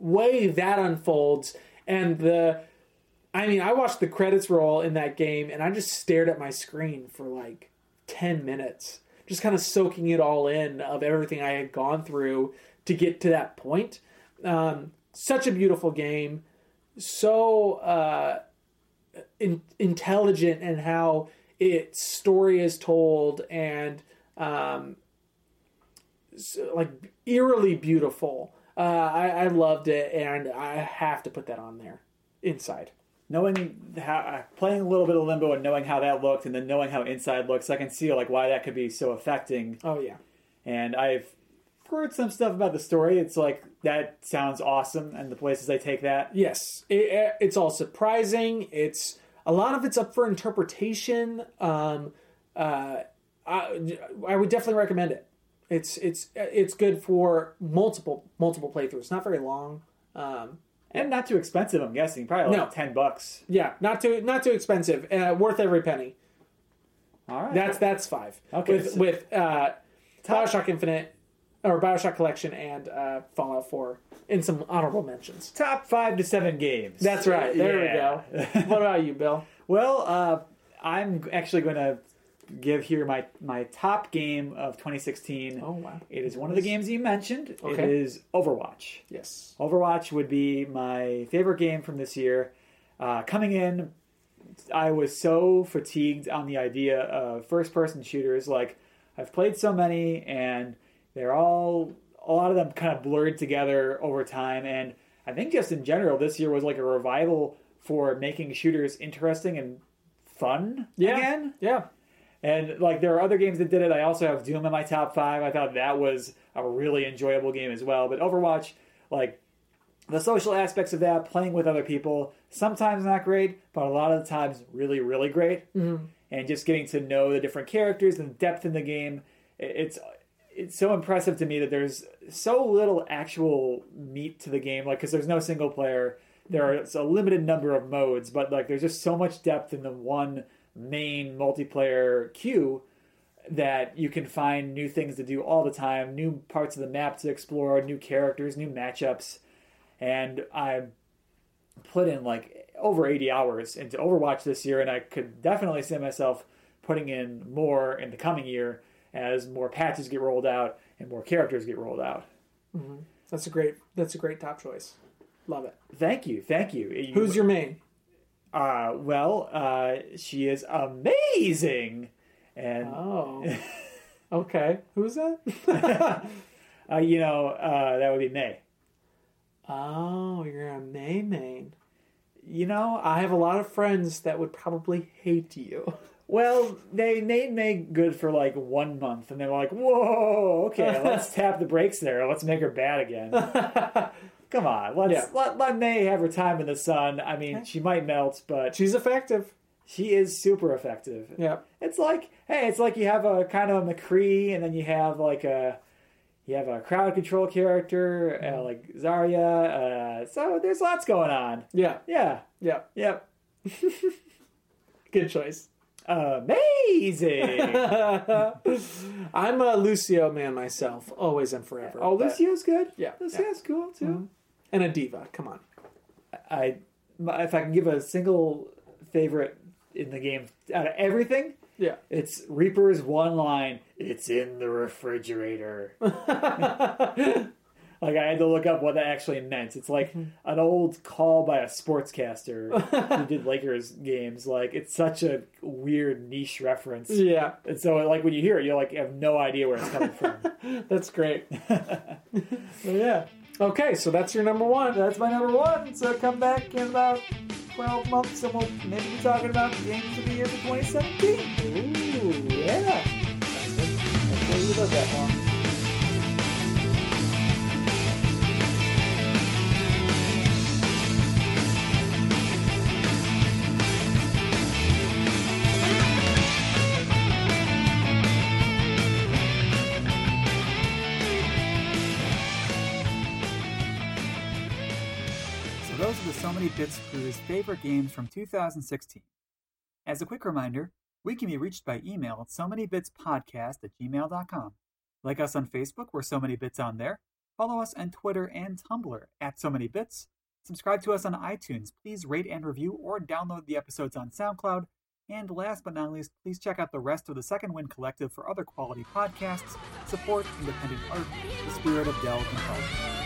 way that unfolds and the I mean, I watched the credits roll in that game and I just stared at my screen for like 10 minutes, just kind of soaking it all in of everything I had gone through to get to that point. Um, such a beautiful game, so uh, in, intelligent in how its story is told and um, like eerily beautiful. Uh, I, I loved it, and I have to put that on there. Inside. knowing how uh, playing a little bit of limbo and knowing how that looked and then knowing how inside looks i can see like why that could be so affecting Oh yeah. and i've heard some stuff about the story it's like that sounds awesome and the places they take that Yes, it, it's all surprising. It's a lot of it's up for interpretation. Um, uh, I, I would definitely recommend it. It's it's it's good for multiple multiple playthroughs. Not very long. Um, and not too expensive. I'm guessing probably like No. ten bucks. Yeah, not too not too expensive. Uh, worth every penny. All right, That's that's five. Okay, With so- with uh, Bioshock Infinite or Bioshock Collection and uh, Fallout Four in some honorable mentions. top five to seven games. That's right. There Yeah. we go. what about you, Bill? (laughs) Well, uh, I'm actually going to give here my my top game of 2016. Oh wow. It is one of the games you mentioned. It Okay. is Overwatch. Yes. Overwatch would be my favorite game from this year. Uh, coming in, I was so fatigued on the idea of first person shooters. Like, I've played so many, and they're all, a lot of them kind of blurred together over time. And I think just in general, this year was like a revival for making shooters interesting and fun Yeah. again. Yeah. And like there are other games that did it. I also have Doom in my top five. I thought that was a really enjoyable game as well. But Overwatch, like the social aspects of that, playing with other people, sometimes not great, but a lot of the times really, really great. Mm-hmm. And just getting to know the different characters and depth in the game, it's it's so impressive to me that there's so little actual meat to the game. Like because there's no single player, there mm-hmm. are a limited number of modes, but like there's just so much depth in the one main multiplayer queue that you can find new things to do all the time, new parts of the map to explore, new characters, new matchups. And I put in like over 80 hours into Overwatch this year, and I could definitely see myself putting in more in the coming year as more patches get rolled out and more characters get rolled out. That's a great that's a great top choice. Love it. Thank you, thank you. You- Who's your main? Uh, well, uh, she is amazing, and Oh. (laughs) okay. Who's that? (laughs) uh, you know uh, that would be Mei. oh, you're a Mei main. You know, I have a lot of friends that would probably hate you. (laughs) Well, they made Mei good for like one month, and they were like, "Whoa, okay, (laughs) let's tap the brakes there. Let's make her bad again." (laughs) Come on, let's Yeah. let, let Mei have her time in the sun. I mean, she might melt, but She's effective. she is super effective. Yeah. It's like, hey, it's like you have a kind of a McCree, and then you have like a you have a crowd control character uh, like Zarya. Uh, so there's lots going on. Yeah. Yeah, Yeah. yep, (laughs) Good choice. Amazing. (laughs) I'm a Lucio man myself, always and forever. oh, but- Lucio's good. Yeah, Lucio's cool too. Mm-hmm. and a diva. Come on. I my- if I can give a single favorite in the game out of everything, Yeah. it's Reaper's one line. It's in the refrigerator. (laughs) Like I had to look up what that actually meant. It's like mm-hmm. an old call by a sportscaster (laughs) who did Lakers games. Like it's such a weird niche reference. yeah. And so like when you hear it, you're like have no idea where it's coming from. (laughs) That's great. (laughs) yeah, Okay, so that's your number one. that's my number one. So come back in about twelve months, and we'll maybe be talking about the games of the year for 2017. Ooh. Yeah. Hopefully you live that long. So Bits crew's favorite games from 2016. As a quick reminder, we can be reached by email at so many bits podcast at gmail.com. Like us on Facebook, we're so many bits on there. Follow us on Twitter and Tumblr at so many bits. Subscribe to us on iTunes. Please rate and review or download the episodes on SoundCloud. And last but not least, please check out the rest of the Second Wind Collective for other quality podcasts. Support independent art, the spirit of Delve and.